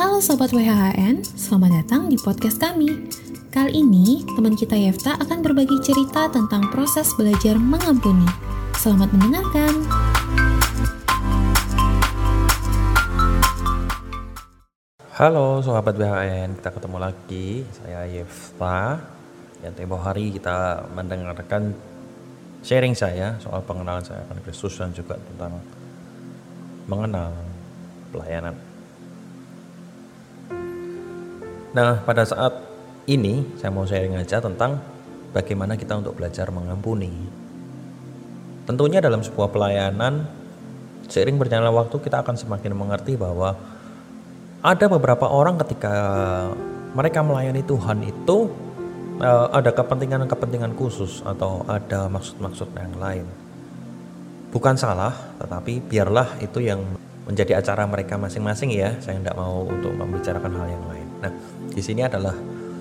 Halo Sobat WHHN, selamat datang di podcast kami. Kali ini, teman kita Yefta akan berbagi cerita tentang proses belajar mengampuni. Selamat mendengarkan. Halo sahabat WHN, kita ketemu lagi. Saya Yefta. Yang tempo hari kita mendengarkan sharing saya soal pengenalan saya akan Kristus dan juga tentang mengenal pelayanan. Nah, pada saat ini saya mau sharing aja tentang bagaimana kita untuk belajar mengampuni. Tentunya dalam sebuah pelayanan, seiring berjalannya waktu kita akan semakin mengerti bahwa ada beberapa orang ketika mereka melayani Tuhan itu eh, ada kepentingan-kepentingan khusus atau ada maksud-maksud yang lain. Bukan salah, tetapi biarlah itu yang menjadi acara mereka masing-masing ya. Saya tidak mau untuk membicarakan hal yang lain. Nah, di sini adalah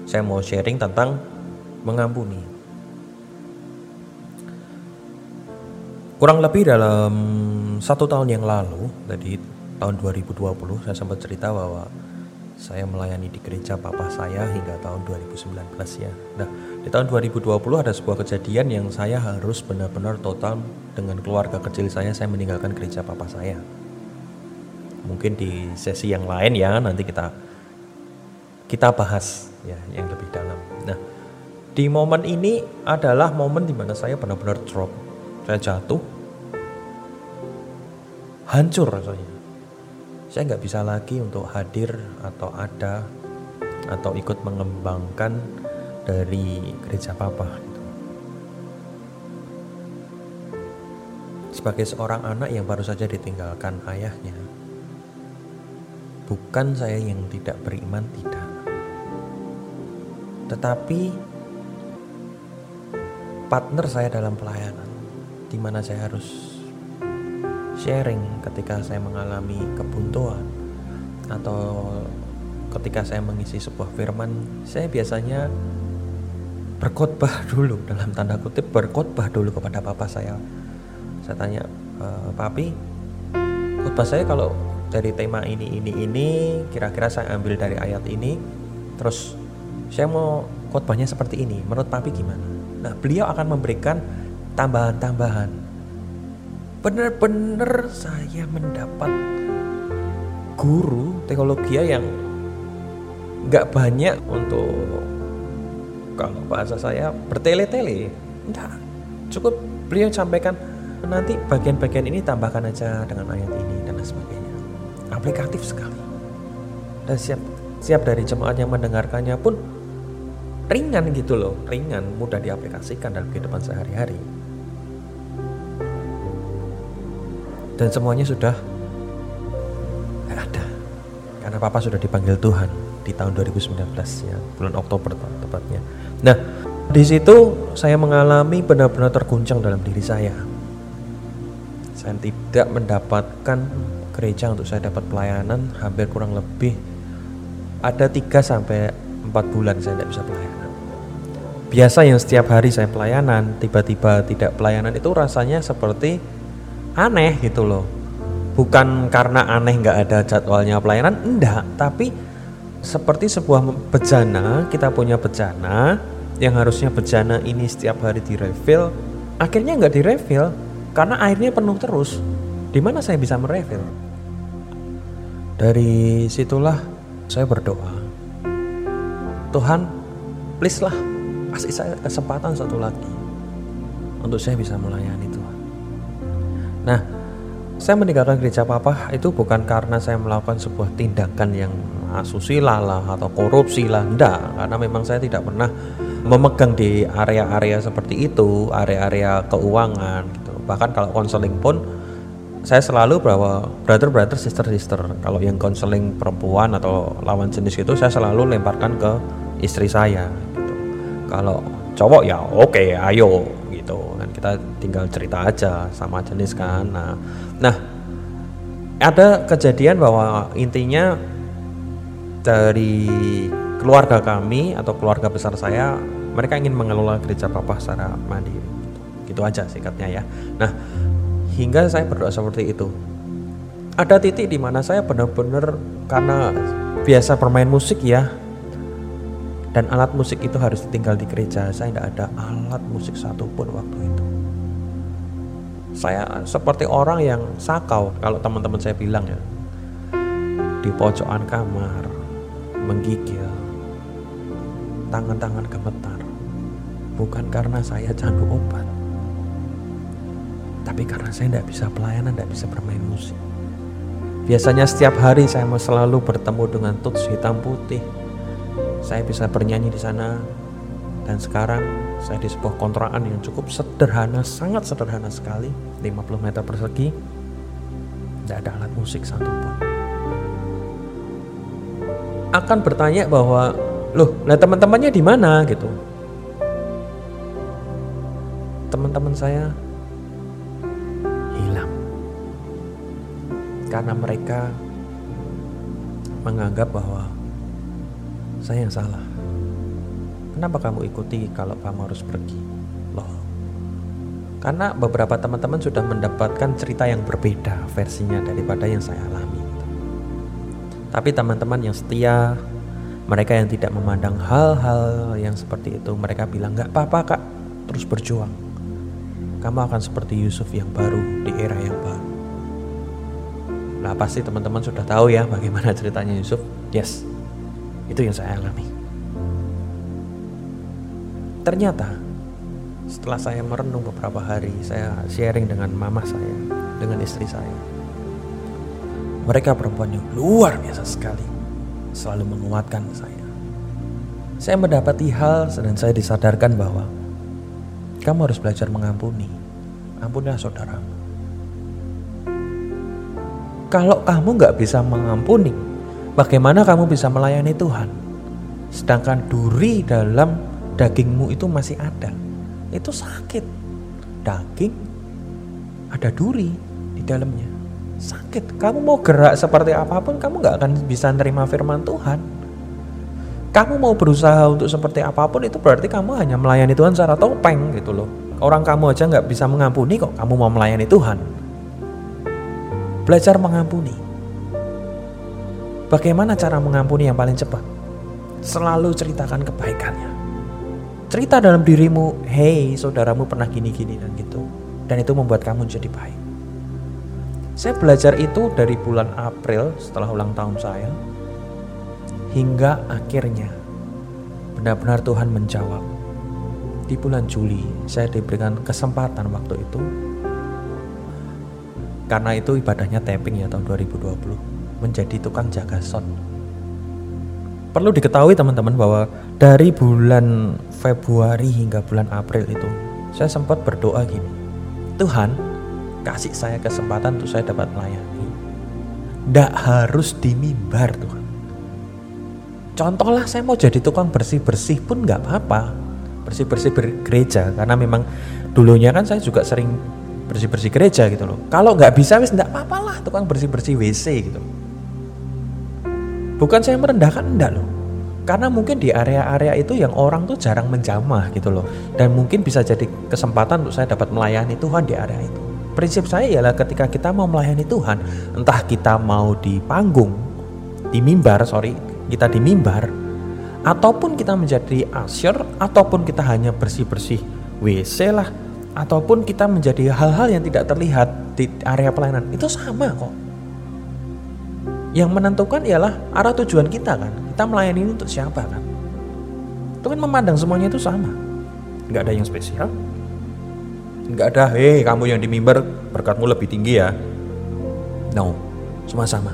saya mau sharing tentang mengampuni. Kurang lebih dalam satu tahun yang lalu, dari tahun 2020, saya sempat cerita bahwa saya melayani di gereja papa saya hingga tahun 2019 ya. Nah, di tahun 2020 ada sebuah kejadian yang saya harus benar-benar total dengan keluarga kecil saya, saya meninggalkan gereja papa saya. Mungkin di sesi yang lain ya, nanti kita kita bahas ya yang lebih dalam. Nah, di momen ini adalah momen di mana saya benar-benar drop, saya jatuh, hancur rasanya saya nggak bisa lagi untuk hadir atau ada atau ikut mengembangkan dari gereja papa gitu. sebagai seorang anak yang baru saja ditinggalkan ayahnya bukan saya yang tidak beriman tidak tetapi partner saya dalam pelayanan di mana saya harus sharing ketika saya mengalami kebuntuan atau ketika saya mengisi sebuah firman saya biasanya berkhotbah dulu dalam tanda kutip berkhotbah dulu kepada papa saya. Saya tanya e, papi khotbah saya kalau dari tema ini ini ini kira-kira saya ambil dari ayat ini terus saya mau khotbahnya seperti ini. Menurut papi gimana? Nah beliau akan memberikan tambahan-tambahan. Benar-benar saya mendapat guru teologi yang nggak banyak untuk kalau bahasa saya bertele-tele. Enggak cukup beliau sampaikan nanti bagian-bagian ini tambahkan aja dengan ayat ini dan sebagainya. Aplikatif sekali. Dan siap siap dari jemaat yang mendengarkannya pun ringan gitu loh ringan mudah diaplikasikan dalam kehidupan sehari-hari. Dan semuanya sudah ada karena papa sudah dipanggil Tuhan di tahun 2019 ya bulan Oktober tepatnya. Nah di situ saya mengalami benar-benar terguncang dalam diri saya. Saya tidak mendapatkan gereja untuk saya dapat pelayanan hampir kurang lebih ada 3 sampai 4 bulan saya tidak bisa pelayanan. Biasa yang setiap hari saya pelayanan tiba-tiba tidak pelayanan itu rasanya seperti aneh gitu loh. Bukan karena aneh nggak ada jadwalnya pelayanan enggak. Tapi seperti sebuah bejana kita punya bejana yang harusnya bejana ini setiap hari direfill akhirnya nggak direfill karena airnya penuh terus. Di mana saya bisa merefill? Dari situlah saya berdoa Tuhan please lah kasih saya kesempatan satu lagi untuk saya bisa melayani Tuhan Nah, saya meninggalkan gereja papa itu bukan karena saya melakukan sebuah tindakan yang asusila lah atau korupsi lah, enggak, karena memang saya tidak pernah memegang di area-area seperti itu, area-area keuangan gitu. Bahkan kalau konseling pun saya selalu bahwa brother brother sister sister kalau yang konseling perempuan atau lawan jenis itu saya selalu lemparkan ke istri saya gitu. Kalau cowok ya oke okay, ayo gitu. Kan kita tinggal cerita aja sama jenis kan. Nah nah ada kejadian bahwa intinya dari keluarga kami atau keluarga besar saya mereka ingin mengelola gereja papa secara mandiri. Gitu, aja singkatnya ya. Nah hingga saya berdoa seperti itu. Ada titik di mana saya benar-benar karena biasa bermain musik ya. Dan alat musik itu harus ditinggal di gereja. Saya tidak ada alat musik satupun waktu itu. Saya seperti orang yang sakau kalau teman-teman saya bilang ya. Di pojokan kamar menggigil tangan-tangan gemetar. Bukan karena saya candu obat tapi karena saya tidak bisa pelayanan tidak bisa bermain musik biasanya setiap hari saya selalu bertemu dengan tuts hitam putih saya bisa bernyanyi di sana dan sekarang saya di sebuah kontrakan yang cukup sederhana, sangat sederhana sekali, 50 meter persegi. Tidak ada alat musik satupun. Akan bertanya bahwa, loh, lah teman-temannya di mana gitu? Teman-teman saya karena mereka menganggap bahwa saya yang salah. Kenapa kamu ikuti kalau kamu harus pergi? Loh. Karena beberapa teman-teman sudah mendapatkan cerita yang berbeda versinya daripada yang saya alami. Tapi teman-teman yang setia, mereka yang tidak memandang hal-hal yang seperti itu, mereka bilang nggak apa-apa kak, terus berjuang. Kamu akan seperti Yusuf yang baru di era yang baru. Nah pasti teman-teman sudah tahu ya bagaimana ceritanya Yusuf. Yes, itu yang saya alami. Ternyata setelah saya merenung beberapa hari, saya sharing dengan mama saya, dengan istri saya. Mereka perempuan yang luar biasa sekali, selalu menguatkan saya. Saya mendapati hal dan saya disadarkan bahwa kamu harus belajar mengampuni. Ampunilah saudaramu. Kalau kamu nggak bisa mengampuni, Bagaimana kamu bisa melayani Tuhan? Sedangkan duri dalam dagingmu itu masih ada. Itu sakit. Daging ada duri di dalamnya. Sakit. Kamu mau gerak seperti apa pun, kamu gak akan bisa nerima firman Tuhan. Kamu mau berusaha untuk seperti apa pun, itu berarti kamu hanya melayani Tuhan secara topeng gitu loh. Orang kamu aja nggak bisa mengampuni kok kamu mau melayani Tuhan. Belajar mengampuni Bagaimana cara mengampuni yang paling cepat? Selalu ceritakan kebaikannya. Cerita dalam dirimu, hey saudaramu pernah gini-gini dan gitu. Dan itu membuat kamu jadi baik. Saya belajar itu dari bulan April setelah ulang tahun saya. Hingga akhirnya benar-benar Tuhan menjawab. Di bulan Juli saya diberikan kesempatan waktu itu. Karena itu ibadahnya tapping ya tahun 2020 menjadi tukang jaga son. Perlu diketahui teman-teman bahwa dari bulan Februari hingga bulan April itu saya sempat berdoa gini. Tuhan, kasih saya kesempatan untuk saya dapat melayani. Tidak harus di mimbar Tuhan. Contohlah saya mau jadi tukang bersih-bersih pun nggak apa-apa. Bersih-bersih gereja karena memang dulunya kan saya juga sering bersih-bersih gereja gitu loh. Kalau nggak bisa wis nggak apa-apa lah tukang bersih-bersih WC gitu. Bukan saya merendahkan enggak loh. Karena mungkin di area-area itu yang orang tuh jarang menjamah gitu loh. Dan mungkin bisa jadi kesempatan untuk saya dapat melayani Tuhan di area itu. Prinsip saya ialah ketika kita mau melayani Tuhan, entah kita mau di panggung, di mimbar, sorry, kita di mimbar, ataupun kita menjadi asyur, ataupun kita hanya bersih-bersih WC lah, ataupun kita menjadi hal-hal yang tidak terlihat di area pelayanan, itu sama kok yang menentukan ialah arah tujuan kita kan. Kita melayani ini untuk siapa kan? Tuhan memandang semuanya itu sama. Nggak ada yang spesial. Nggak ada, hei kamu yang di mimbar berkatmu lebih tinggi ya. No, semua sama.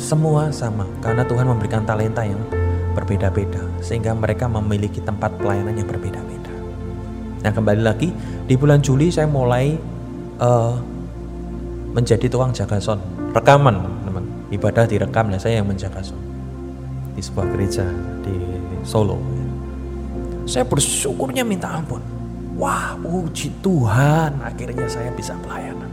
Semua sama karena Tuhan memberikan talenta yang berbeda-beda sehingga mereka memiliki tempat pelayanan yang berbeda-beda. Nah kembali lagi di bulan Juli saya mulai uh, menjadi tukang jaga son rekaman ibadah direkam dan saya yang menjaga sound di sebuah gereja di Solo. Saya bersyukurnya minta ampun. Wah, puji Tuhan, akhirnya saya bisa pelayanan.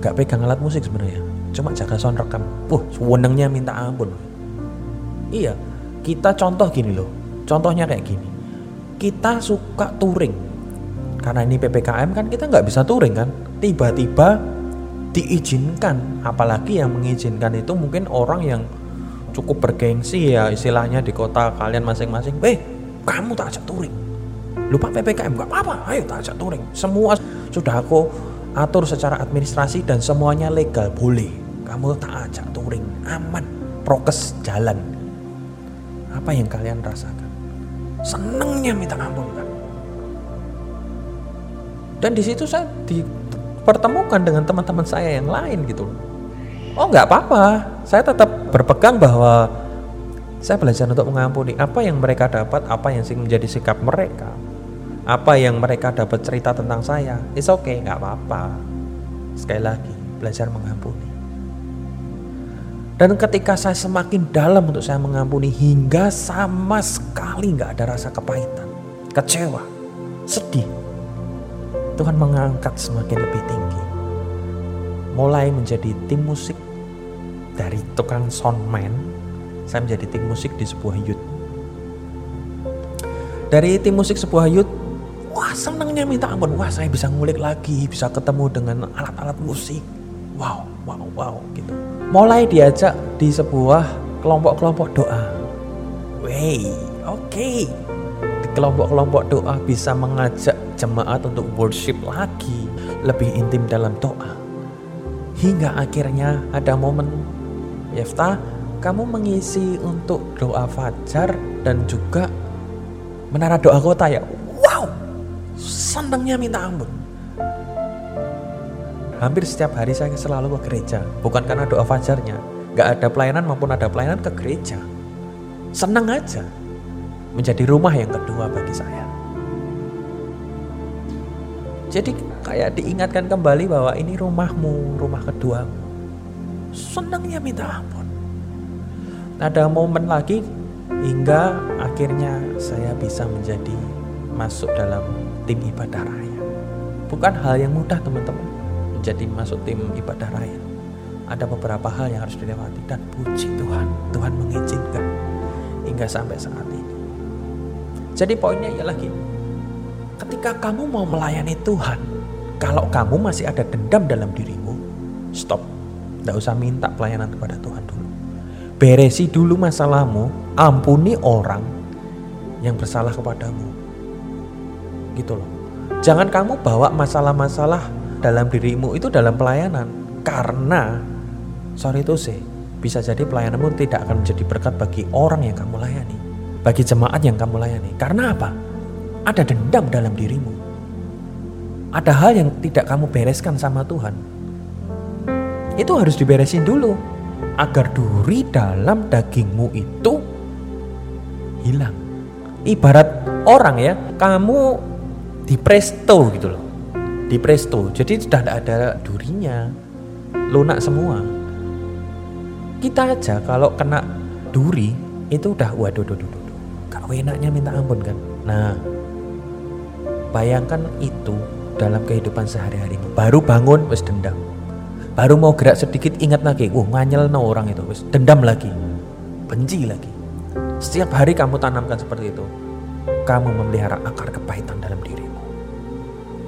Gak pegang alat musik sebenarnya, cuma jaga sound rekam. Wah, sewenangnya minta ampun. Iya, kita contoh gini loh. Contohnya kayak gini. Kita suka touring. Karena ini PPKM kan kita nggak bisa touring kan. Tiba-tiba diizinkan apalagi yang mengizinkan itu mungkin orang yang cukup bergengsi ya istilahnya di kota kalian masing-masing. Eh kamu tak ajak touring. Lupa PPKM gak apa-apa ayo tak ajak touring. Semua sudah aku atur secara administrasi dan semuanya legal boleh. Kamu tak ajak touring aman prokes jalan. Apa yang kalian rasakan senengnya minta ampun kan dan di situ saya dipertemukan dengan teman-teman saya yang lain gitu oh nggak apa-apa. Saya tetap berpegang bahwa saya belajar untuk mengampuni apa yang mereka dapat apa yang menjadi sikap mereka apa yang mereka dapat cerita tentang saya. It's okay nggak apa-apa. Sekali lagi belajar mengampuni dan ketika saya semakin dalam untuk saya mengampuni hingga sama sekali nggak ada rasa kepahitan kecewa sedih Tuhan mengangkat semakin lebih tinggi. Mulai menjadi tim musik dari tukang soundman, saya menjadi tim musik di sebuah youth. Dari tim musik sebuah youth, wah senangnya minta ampun. Wah saya bisa ngulik lagi, bisa ketemu dengan alat-alat musik. Wow, wow, wow gitu. Mulai diajak di sebuah kelompok-kelompok doa. Wey, oke. Okay. Di kelompok-kelompok doa bisa mengajak jemaat untuk worship lagi, lebih intim dalam doa. Hingga akhirnya ada momen, Yefta, kamu mengisi untuk doa fajar dan juga menara doa kota ya. Wow, senangnya minta ampun. Hampir setiap hari saya selalu ke gereja, bukan karena doa fajarnya. Gak ada pelayanan maupun ada pelayanan ke gereja. Senang aja, menjadi rumah yang kedua bagi saya. Jadi kayak diingatkan kembali bahwa ini rumahmu, rumah keduamu. Senangnya minta ampun. Ada momen lagi hingga akhirnya saya bisa menjadi masuk dalam tim ibadah raya. Bukan hal yang mudah teman-teman menjadi masuk tim ibadah raya. Ada beberapa hal yang harus dilewati dan puji Tuhan, Tuhan mengizinkan hingga sampai saat ini. Jadi poinnya ialah gini, Ketika kamu mau melayani Tuhan, kalau kamu masih ada dendam dalam dirimu, stop. Tidak usah minta pelayanan kepada Tuhan dulu. Beresi dulu masalahmu, ampuni orang yang bersalah kepadamu. Gitu loh. Jangan kamu bawa masalah-masalah dalam dirimu itu dalam pelayanan. Karena, sorry itu sih, bisa jadi pelayananmu tidak akan menjadi berkat bagi orang yang kamu layani. Bagi jemaat yang kamu layani. Karena apa? ada dendam dalam dirimu. Ada hal yang tidak kamu bereskan sama Tuhan. Itu harus diberesin dulu agar duri dalam dagingmu itu hilang. Ibarat orang ya, kamu di presto gitu loh. Di presto. Jadi sudah tidak ada durinya. Lunak semua. Kita aja kalau kena duri itu udah waduh waduh waduh. Kalau enaknya minta ampun kan. Nah, Bayangkan itu dalam kehidupan sehari-harimu. Baru bangun, wis dendam. Baru mau gerak sedikit, ingat lagi. Wah, nganyel no orang itu. Wis dendam lagi. Benci lagi. Setiap hari kamu tanamkan seperti itu. Kamu memelihara akar kepahitan.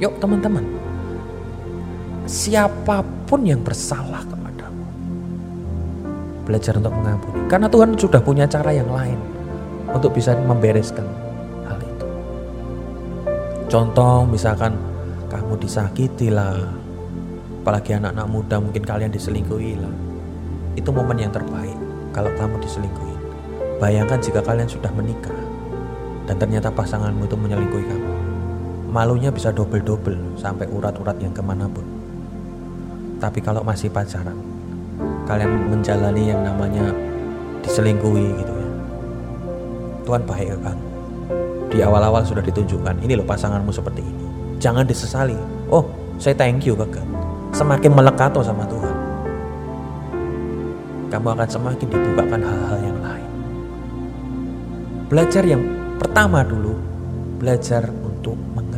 Yuk teman-teman. Siapa pun yang bersalah kepadamu. Belajar untuk mengampuni. Karena Tuhan sudah punya cara yang lain. Untuk bisa membereskan Contoh misalkan kamu disakiti lah, apalagi anak-anak muda mungkin kalian diselingkuhi lah. Itu momen yang terbaik kalau kamu diselingkuhi. Bayangkan jika kalian sudah menikah dan ternyata pasanganmu itu menyelingkuhi kamu. Malunya bisa double-double sampai urat-urat yang ke mana pun. Tapi kalau masih pacaran, kalian menjalani yang namanya diselingkuhi gitu ya. Tuhan baik kan di awal-awal sudah ditunjukkan ini loh pasanganmu seperti ini. Jangan disesali. Oh saya thank you kakak. Semakin melekato sama Tuhan. Kamu akan semakin dibukakan hal-hal yang lain. Belajar yang pertama dulu belajar untuk mengampuni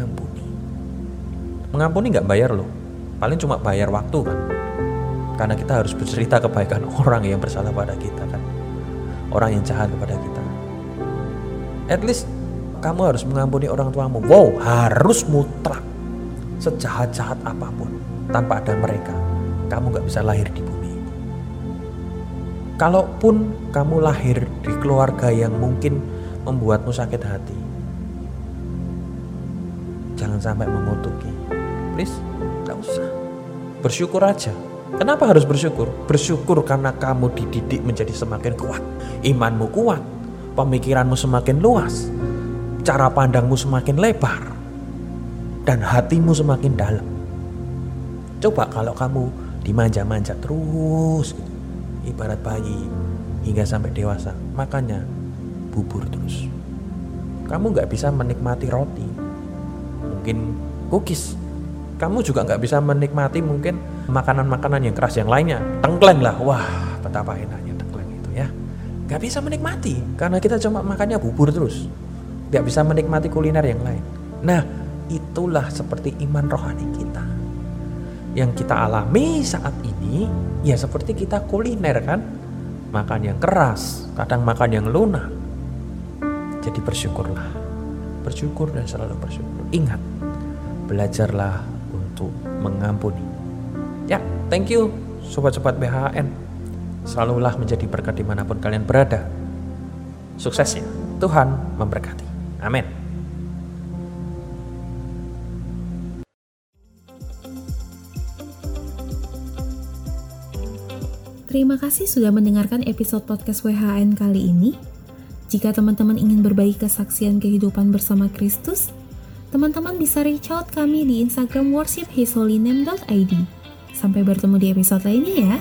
mengampuni nggak bayar loh paling cuma bayar waktu kan karena kita harus bercerita kebaikan orang yang bersalah pada kita kan orang yang jahat kepada kita at least kamu harus mengampuni orang tuamu. Wow, harus mutlak. Sejahat-jahat apa pun tanpa ada mereka. kamu nggak bisa lahir di bumi. Kalaupun kamu lahir di keluarga yang mungkin membuatmu sakit hati, jangan sampai mengutuki. Please, nggak usah. Bersyukur aja. Kenapa harus bersyukur? Bersyukur karena kamu dididik menjadi semakin kuat. Imanmu kuat, pemikiranmu semakin luas, cara pandangmu semakin lebar, dan hatimu semakin dalam. Coba kalau kamu dimanja-manja terus, gitu, ibarat bayi hingga sampai dewasa, makanya bubur terus. Kamu nggak bisa menikmati roti, mungkin cookies. Kamu juga nggak bisa menikmati mungkin makanan-makanan yang keras yang lainnya. Tengkleng lah, wah betapa enaknya tengkleng itu ya. Gak bisa menikmati karena kita cuma makannya bubur terus. Gak bisa menikmati kuliner yang lain. Nah itulah seperti iman rohani kita. Yang kita alami saat ini ya seperti kita kuliner kan. Makan yang keras, kadang makan yang lunak. Jadi bersyukurlah. Bersyukur dan selalu bersyukur. Ingat, belajarlah untuk mengampuni. Ya, thank you sobat-sobat BHN. Selalulah menjadi berkat di mana pun kalian berada. Sukses ya, Tuhan memberkati. Amin. Terima kasih sudah mendengarkan episode podcast WHN kali ini. Jika teman-teman ingin berbagi kesaksian kehidupan bersama Kristus, teman-teman bisa reach out kami di Instagram worshiphisholyname.id. Sampai bertemu di episode lainnya ya.